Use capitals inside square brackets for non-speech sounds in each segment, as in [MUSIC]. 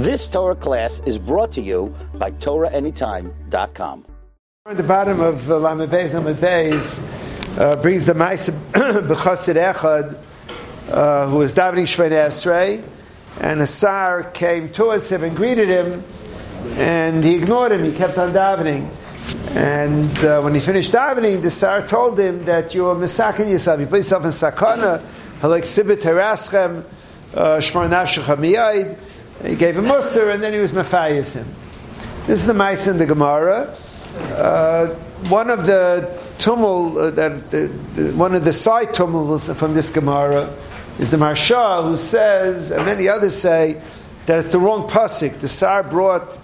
This Torah class is brought to you by TorahAnytime.com. At the bottom of uh, Lamed Beis Lamed Beis uh, brings the Ma'aseh [CLEARS THROAT] B'Chasid Echad, uh, who was davening Shemini Esrei, and a sar came towards him and greeted him, and he ignored him. He kept on davening, and uh, when he finished davening, the sar told him that you are misakin yourself. You put yourself in sakana, like sibit haraschem, uh, shmar miyayid. He gave him Musar, and then he was Mephias him. This is the mice in the Gemara. Uh, one of the tumul uh, that the, the, one of the side tumulus from this Gemara is the Maharsha who says, and many others say that it's the wrong pasuk. The Sar brought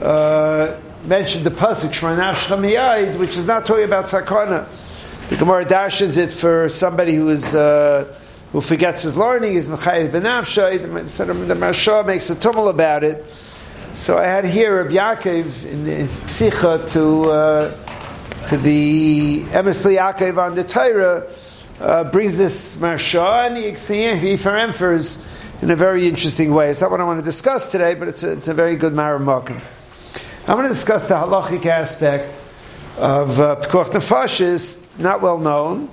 uh, mentioned the pasuk Shmanav Shchamiyayid, which is not talking about sakana. The Gemara dashes it for somebody who is. Uh, who forgets his learning is Mechayiv Benafshay. The Maharsha makes a tumult about it. So I had here Rabbi Yaakov in his Psicha to, uh, to the Emes Yaakov on the Torah, uh, brings this Maharsha and he, he emphers in a very interesting way. It's not what I want to discuss today, but it's a, it's a very good Maramakim. I'm going to discuss the halachic aspect of uh, Pekuach Nefashis, not well known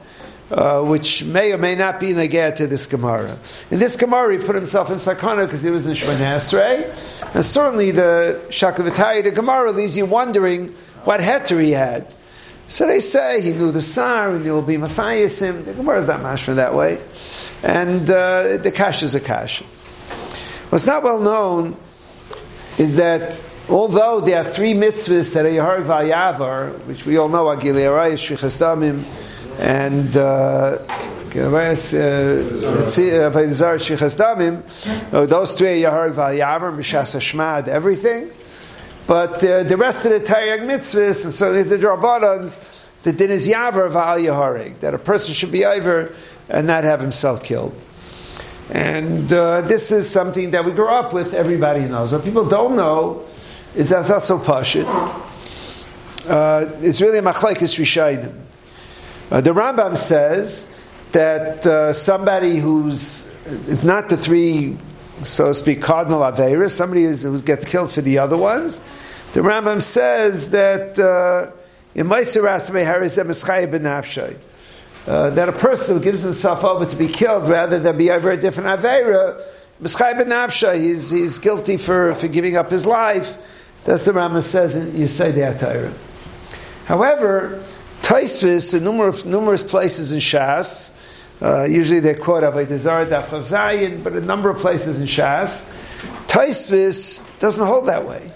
uh, which may or may not be in the get to this Gemara. In this Gemara, he put himself in sakana because he was in Esrei, and certainly the Shakavataya, the Gemara leaves you wondering what heter he had. So they say he knew the Sar and he will be Matthiasim. The Gemara is not mashma that way, and uh, the Kash is a Kash. What's not well known is that although there are three mitzvahs that are Yahar Vayavar, which we all know, Agili Arayis, Shrichas and uh, uh, uh, those three Yahar Vayavar, Mishas Hashmad, everything. But uh, the rest of the Taryag mitzvahs, and so the Drabbanans, the din is Yavar Val Yaharig, that a person should be over and not have himself killed. And uh, this is something that we grew up with, everybody knows. What people don't know is that's not so pashit. Uh, it's really a machlaikis rishayim. Uh, the Rambam says that uh, somebody who's it's not the three, so to speak, cardinal averas, somebody who gets killed for the other ones. The Rambam says that uh, in uh, that a person who gives himself over to be killed rather than be over a different avera, eschay ben nafshay, he's, he's guilty for, for giving up his life. That's the Rambam says in Yisai Torah. However, Taisvis in numerous, numerous places in Shas, uh, usually they quote Avodah Zarah, Daf Zayin, but a number of places in Shas, Taisvis doesn't hold that way.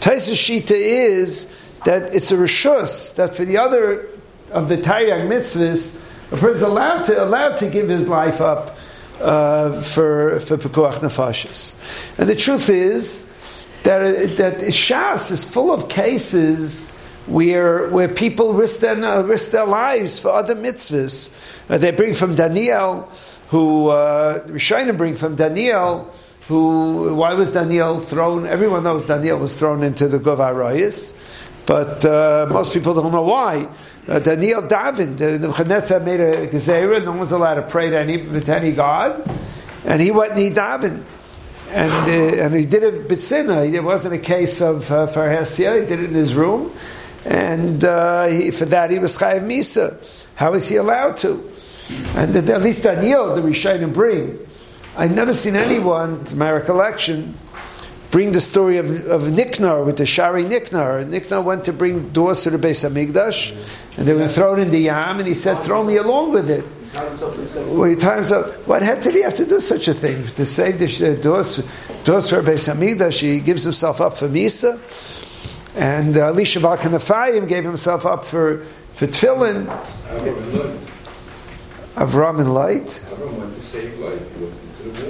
Taisvis Shita is that it's a rishus, that for the other of the Taryag mitzvahs, a person is allowed to, allowed to give his life up uh, for, for Pekuach Nefashis. And the truth is that, that Shas is full of cases where where people risk their, uh, risk their lives for other mitzvahs. Uh, they bring from Daniel, who uh, Rishonim bring from Daniel, who why was Daniel thrown? Everyone knows Daniel was thrown into the Govarayis, but uh, most people don't know why. Uh, Daniel Davin, Nebuchadnezzar made a gezerah, no one's allowed to pray to any, to any god, and he went and he davened. And, uh, and he did it bitzina. It wasn't a case of uh. He did it in his room and uh, he, for that he was chayav misa. How is he allowed to? And at least Daniel, the Rishonim bring. I've never seen anyone, to my recollection, bring the story of, of Nikanor with the Shari Nikanor. Nikanor went to bring doors to the Beis Hamikdash, and they were thrown in the Yam, and he said, "Throw me along with it." Well, times up. What had did he have to do such a thing to save the doors? Doors for Beis Hamikdash. He gives himself up for Misa. And uh, Elisha Ba'al Kenafayim gave himself up for, for tefillin. Avram in light. Avram went to save life.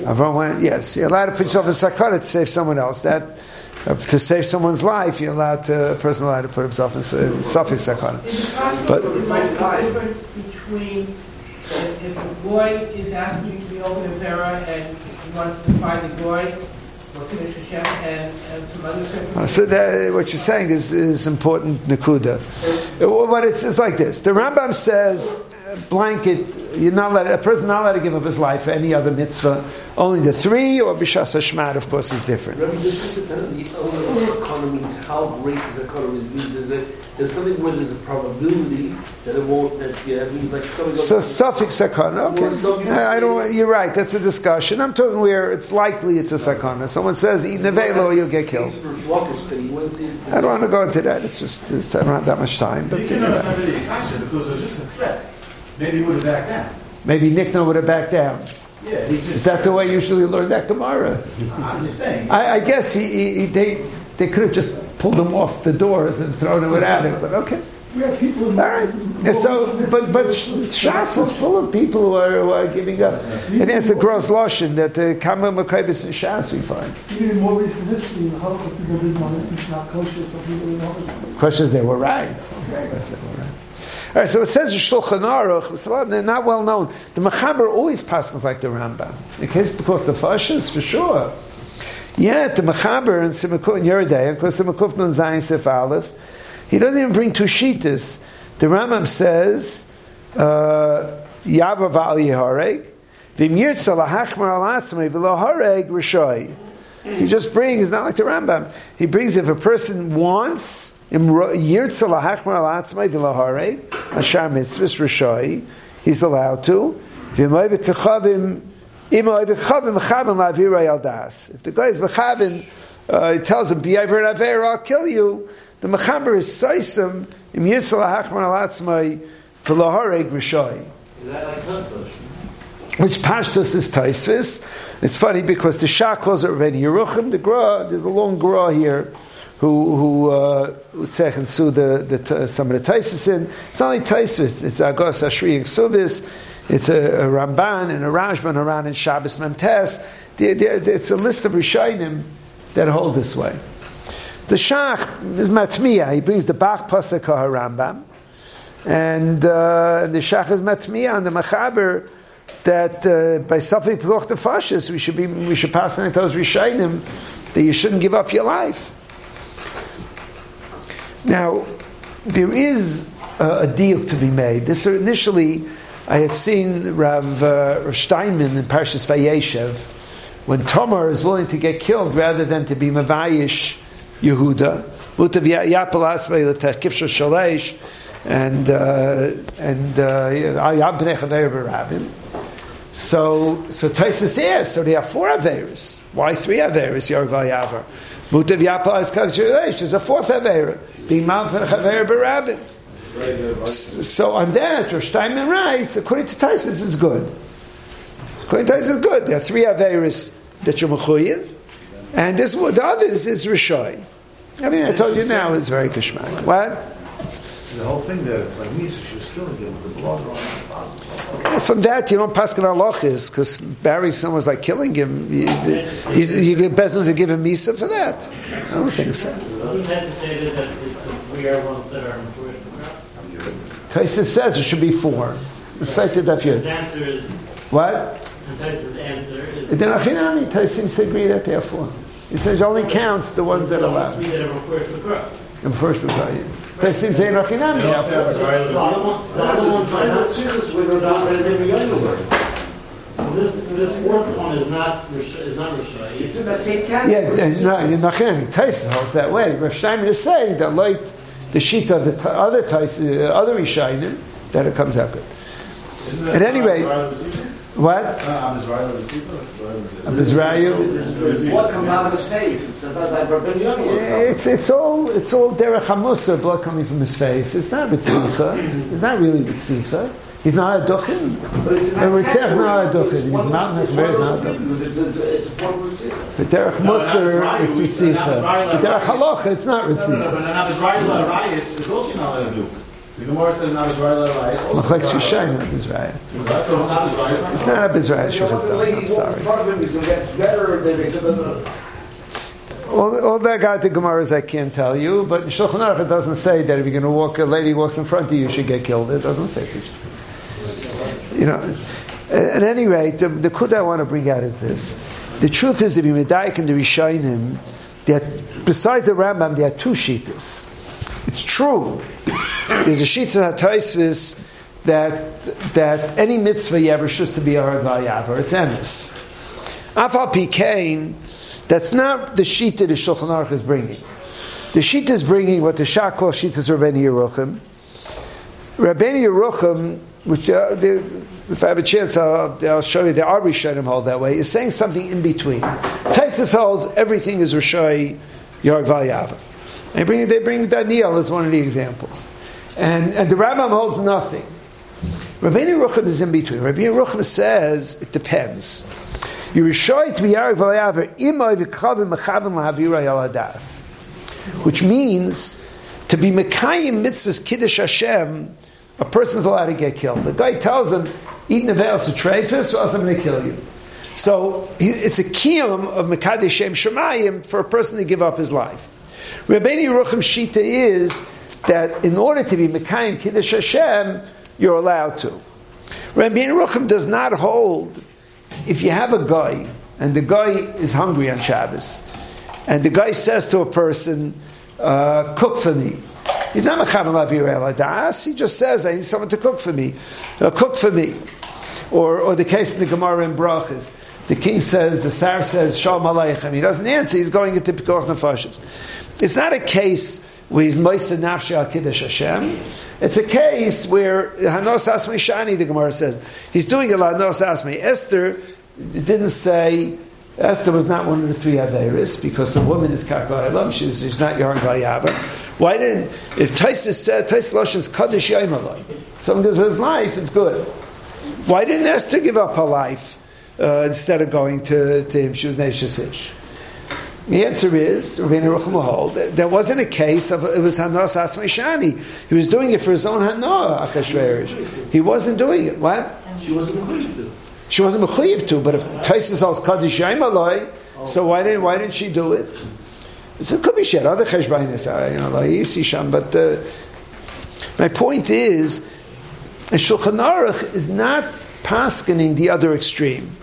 Avram went, yes. You're allowed to put yourself in sakana to save someone else. That uh, to save someone's life, you're allowed to, a person allowed to put himself in, in suffix sakana. But the difference between if a boy is asking to be open in and he wants to find the boy, uh, so that, what you're saying is, is important, Nakuda. But it's, it's like this. The Rambam says, blanket, you're not allowed, a person not allowed to give up his life for any other mitzvah. Only the three, or bishas hashmat, of course, is different. Rabbi, this is the other economies, how great this economy is. There's, a, there's something where there's a probability that it won't, that, yeah, it means like somebody So suffix sakana. Okay, people I don't. You're right. That's a discussion. I'm talking where it's likely it's a sakana. Someone says eat nevelo, you'll get killed. I don't want to go into that. It's just it's, I don't have that much time. But You cannot have because it was just a threat. Maybe he would have backed down. maybe Nikanor would have backed down. Yeah, he just. Is that the way you usually learn that Gemara? I'm just saying. I, I guess he, he, he- they they could have just pulled him off the doors and thrown him without him. But okay. We have people. All right. So, but but Shas is full of people who are, who are giving up. And that's the gross lotion that the Kama Makabis and Shas we find. Even more recent history, in Holocaust, people didn't want to eat not kosher, so people didn't want to. Questions they were right. Questions they were right. So it says Shulchan Aruch, they're not well known. The Mechaber always passes like the Rambam. In case because the Fashas, for sure. Yet the Mechaber in Simakuf in Yoreh Deah, of course Simakuf Nun Zayin Sif Aleph, he doesn't even bring two shitas. The Rambam says, uh, Yavav al Yehareg, Vim Yirtza lahachmar al v'lo hareg rishoi. He just brings, not like the Rambam. He brings if a person wants, im ro- yirtza lahachmar al atzmei v'lo hareg, ashar mitzvahs rishoi, he's allowed to. Vim oive kechavim, im oive kechavim chavim la'avirei al das. If the guy is mechavim, uh, he tells him, B'yaver an aver, I'll kill you. The mechaber is soisim, im yirtza lahachmar al atzmei v'lo rishoi Is that like husband? which Pashtus is Taisvis. It's funny because the Shach calls it already Yeruchim. The Gra, there's a long Gra here who who uh, the, the some of the Taisis in. It's not only Taisvis. It's Agos Ashri and Subis. It's a, a Ramban and a Rajban around in Shabbos Memtes. It's a list of Rishonim that hold this way. The Shach is Matmiya. He brings the Bach Pasuk Rambam. And uh, the Shach is Matmiya and the Machaber that uh, by Safi Peruch the Fashis, we should be we should pass on those Rishainim that you shouldn't give up your life. Now, there is a, a deal to be made. This initially, I had seen Rav, uh, Steinman in Parshas Vayeshev when Tamar is willing to get killed rather than to be Mavayish Yehuda. And uh, and uh. So, so Taisus says, so they have four Averis. Why three Averis, Yorg Yavar? Mutav Yapa is Kavshirish, there's a fourth Aver, being Mount Chaver Barabim. S- So on that, Rosh Steinman writes, according to Taisus, it's good. According to Taisus, it's good. There are three Averis that you're Mechuyev, and this the others is Rishoy. I mean, I told you now, it's very Kishmak. What? The whole thing there, it's like Misa, she was killing him with the blood on the closet. From that, you don't pass halachis because burying someone's like killing him. You, he's, you get business to give him misa for that. I don't think so. Who had to say that the the three are ones that are important? Taisus says it should be four. Recite the daf His yud. answer is, What? and Tyson's answer is. The Nachinami Taisus seems to agree that they are four. He says it only counts the ones that are The allowed. Three that are referred to Kura. In first rebellion. Taisus seems to say Nachinami. there are four. The other ones, the other ones are not. So this, this fourth one is not, is not Rishai. It's in that same Yeah, category. uh, no, in Nachinami Taisus holds that way. Steinman is saying that like the sheet of the t- other Taisus, uh, other Rishayim, that it comes out good. At any rate, what? Abizrayu. Blood coming out of his face. It's about that Rabbi Youngel. It's, it's all it's all derech hamusa, blood coming from his face. It's not ritzicha. It's not really ritzicha. He's not a duchin. But it's The that is not a duchin. He's not it's Mechmer, one he's not a duchin. things. It's a- it's one Ritzach. The derech musar, it's ritzicha. The derech halacha, it's not No, no, no, ritzicha. but an Abizrael Arayis is also not to do. The Gemara says an Abizrael Arayis. Machlek Shishayim, Abizrayu. So it's not Abizrael. It's not Abizrayu You know, one of the Shulchan lady I'm walked in sorry. All, all that got the Gemaras I can't tell you, but in Shulchan Aruch it doesn't say that if you're going to walk, a lady walks in front of you, you should get killed. It doesn't say such. You know, at any rate, the, the kud I want to bring out is this: the truth is, if you medayik and the Rishonim, that besides the Rambam, there are two shitas. It's true. There's a shita hataisvis that that any mitzvah you ever should to be a yaver. It's emes. Afal pikain, that's not the that the Shulchan Aruch is bringing. The sheet is bringing what the calls sheet is Rabbeinu Yeruchim. Rabbeinu Yeruchim, which uh, if I have a chance, I'll, I'll show you the are Rishonim hold that way, is saying something in between. Taisus holds everything is Rishai Yarg Vayavar. They bring, they bring Daniel as one of the examples. And, and the Rambam holds nothing. Rabbeinu Yeruchim is in between. Rabbeinu Yeruchim says it depends. Which means to be Mekayim mitzvahs Kiddush Hashem, a person's allowed to get killed. The guy tells him, eat nevelas treifus or else I'm going to kill you. So it's a kiyum of Mekadesh Shem Shemayim for a person to give up his life. Rabbeinu Yeruchim Shita is that in order to be Mekayim Kiddush Hashem, you're allowed to. Rabbeinu Yeruchim does not hold if you have a guy and the guy is hungry on Shabbos and the guy says to a person, uh, cook for me. He's not Mechavim Lavir Das. He just says, I need someone to cook for me. Uh, cook for me. Or, or the case in the Gemara in Brachas. The king says, the Sar says, Shalom Aleichem. He doesn't answer, he's going into Pikoch Nefashis. It's not a case It's a case where Hanos Asmi Shani, the Gemara says, he's doing a lot Hanos Asmi. Esther didn't say, Esther was not one of the three Averis because the woman is Karka she's, she's not Yarn Vayava. Why didn't, if Taisus said, Taisus Lashon is Kaddish Yaimalai, someone gives his life, it's good. Why didn't Esther give up her life uh, instead of going to, to him? She was Neshasish. The answer is, Rabbeinu Rucham hold, there wasn't a case of, it was Hanos Asmai Shani. He was doing it for his own Hanoah, Achashverosh. He wasn't doing it. What? She wasn't going to. She wasn't mechuyev to, but if Taisus holds kaddish yaim so why didn't why didn't she do it? So it could be she had other cheshbainis, uh, you know, sham. But uh, my point is, Shulchan Aruch is not paskening the other extreme.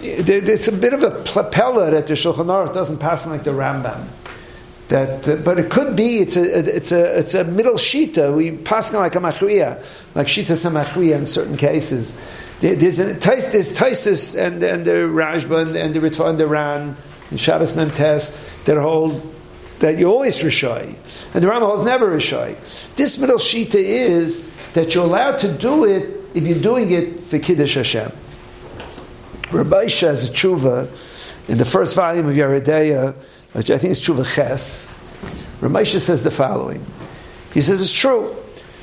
There's a bit of a plapella that the Shulchan Aruch doesn't pass like the Rambam. That, uh, but it could be it's a it's a it's a middle shita. We pass like a machriya, like shita samachriya in certain cases there's a there's Taisus and and the Rajban and the Ritva and the Ran and Shabbos Memtes that hold that you always Rishai. And the Rambam holds never Rishai. This middle Shita is that you're allowed to do it if you're doing it for Kiddush Hashem. Rabbi has a tshuva in the first volume of Yoreh Deah, which I think is tshuva Ches. Rabbi says the following. He says it's true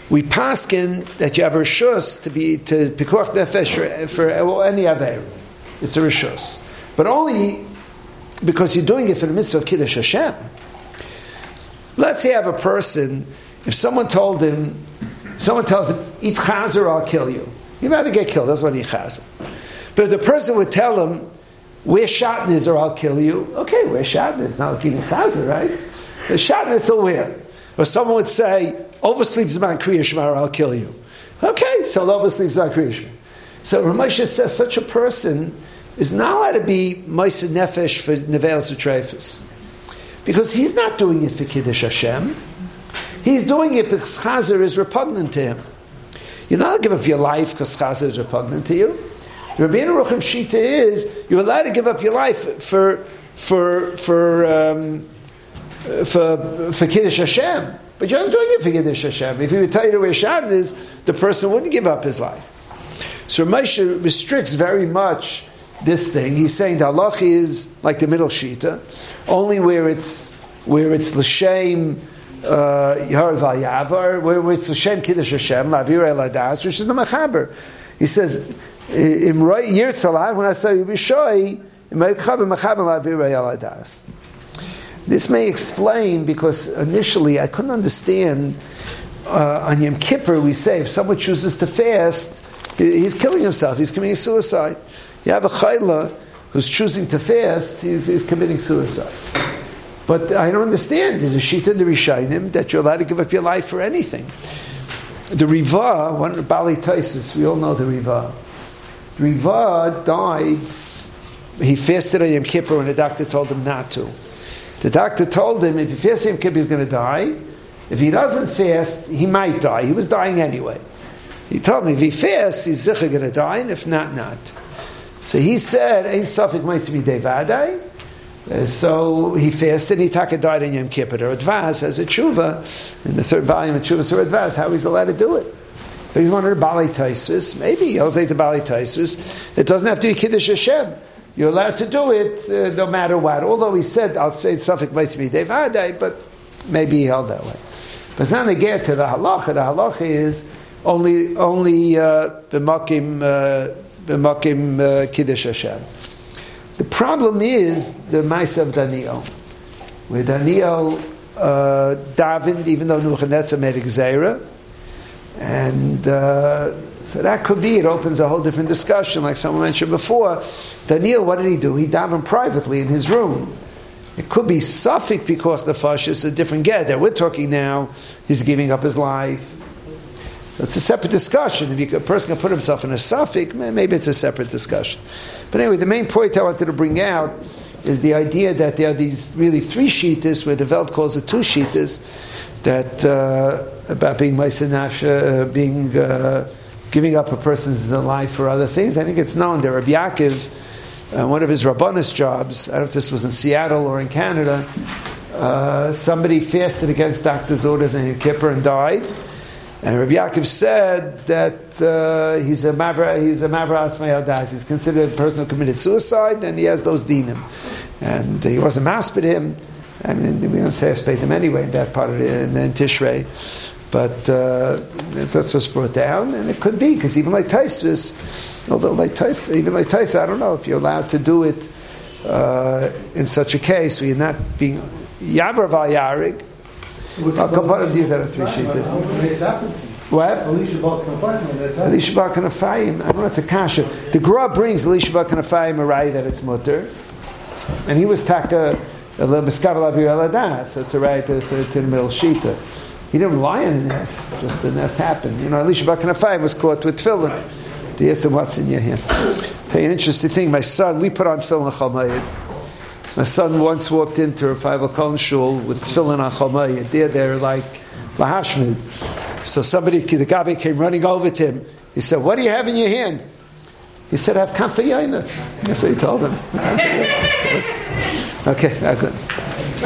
we paskin that you have a rishus to be to pikuach nefesh for, for well, any aver. It's a rishus, but only because you're doing it for the mitzvah of kiddush Hashem. Let's say you have a person. If someone told him, someone tells him, "Eat chazer, I'll kill you." He'd rather get killed. That's what he chazer. But if the person would tell him, "Where shatnez, or I'll kill you," okay, where shatnez? Not like eating chazer, right? The shatnez will wear. Or someone would say, oversleeps about Kriya Shema, I'll kill you. Okay, so oversleeps about Kriya Shema. So Ramosha says such a person is not allowed to be Maisa Nefesh for Nevel Sutrefis. Because he's not doing it for Kiddush Hashem. He's doing it because Chazer is repugnant to him. You're not going to give up your life because Chazer is repugnant to you. The Rabbeinu Ruchim Shita is you're allowed to give up your life for for for um, for for Kiddush Hashem. But you're not doing it for Kiddush Hashem. If you would tell you where Shad is, the person wouldn't give up his life. So Moshe restricts very much this thing. He's saying the halach is like the middle shita, only where it's where it's l'shem uh, yar vayavar, where it's l'shem kiddush Hashem lavir eladas, which is the mechaber. He says in year when I say mechaber mechaber lavir eladas. This may explain because initially I couldn't understand. Uh, on Yom Kippur, we say if someone chooses to fast, he's killing himself. He's committing suicide. You have a chayla who's choosing to fast. He's, he's committing suicide. But I don't understand. There's a shita in the Rishayim that you're allowed to give up your life for anything. The Riva, one of the Bali Taisis, we all know the Riva. Riva died. He fasted on Yom Kippur, and the doctor told him not to. The doctor told him if he fasts Yom Kippur, he's going to die. If he doesn't fast, he might die. He was dying anyway. He told me if he fasts, he's zicha going to die, and if not, not. So he said, "Ein safik be devadai." Uh, so he fasted, he taka died in Yom Kippur. Or Advaz has a tshuva in the third volume of Tshuva or Advaz, how he's allowed to do it. He's one of the Bali Taisvis. Maybe he'll say the Bali Taisvis. It doesn't have to be Kiddush Hashem. You're allowed to do it uh, no matter what. Although he said, I'll say Suffolk might be but maybe he held that way. But now they get to the halacha. The halacha is only only uh, uh, b'makim uh, kiddush Hashem. The problem is the mice of Daniel, where Daniel uh, davened even though Nebuchadnezzar made a and uh, so that could be, it opens a whole different discussion, like someone mentioned before. Daniel, what did he do? He davened privately in his room. It could be Suffolk because the Fash is a different gather. We're talking now, he's giving up his life. So it's a separate discussion. If you, a person can put himself in a Suffolk, maybe it's a separate discussion. But anyway, the main point I wanted to bring out is the idea that there are these really three sheetas, where the Welt calls it two sheetas, that uh, about being Meisenasha, uh, being uh, giving up a person's life for other things. I think it's known that Rabbi Yaakov, uh, one of his rabbanist jobs, I don't know if this was in Seattle or in Canada, uh, somebody fasted against doctor's orders in Kippur and died. And Rabbi Yaakov said that uh, he's a mavra, he's a mavra asmayadas. He's considered a person who committed suicide, and he has those dinim. And he wasn't masped him. I mean, we don't say him anyway in that part of the, in, in Tishrei. But uh, that's just brought down, and it could be because even like Taisvis, although like Tais, even like Tais, I don't know if you're allowed to do it uh, in such a case where you're not being Yavar Yarig. I'll of these are three sheetas. What? Elisha Bar Kanafayim. I don't know, it's a kasha. The Gra brings Elisha Bar Kanafayim a right that it's mutter. And he was taka So it's a right to, to, to the middle shita. He didn't lie on the nest, just the nest happened. You know, Elisha Bar Kanafayim was caught with tefillin. They asked him, what's in your hand? Tell you an interesting thing. My son, we put on tefillin Chomayid. My son once walked into a five Kol shul with tefillin on. They're there like Lahashmid. So somebody, the Gabi came running over to him. He said, what do you have in your hand? He said, I have kamfayayna. That's what he told him. [LAUGHS] okay, uh, good.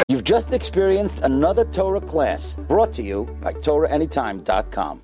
You've just experienced another Torah class brought to you by TorahAnytime.com.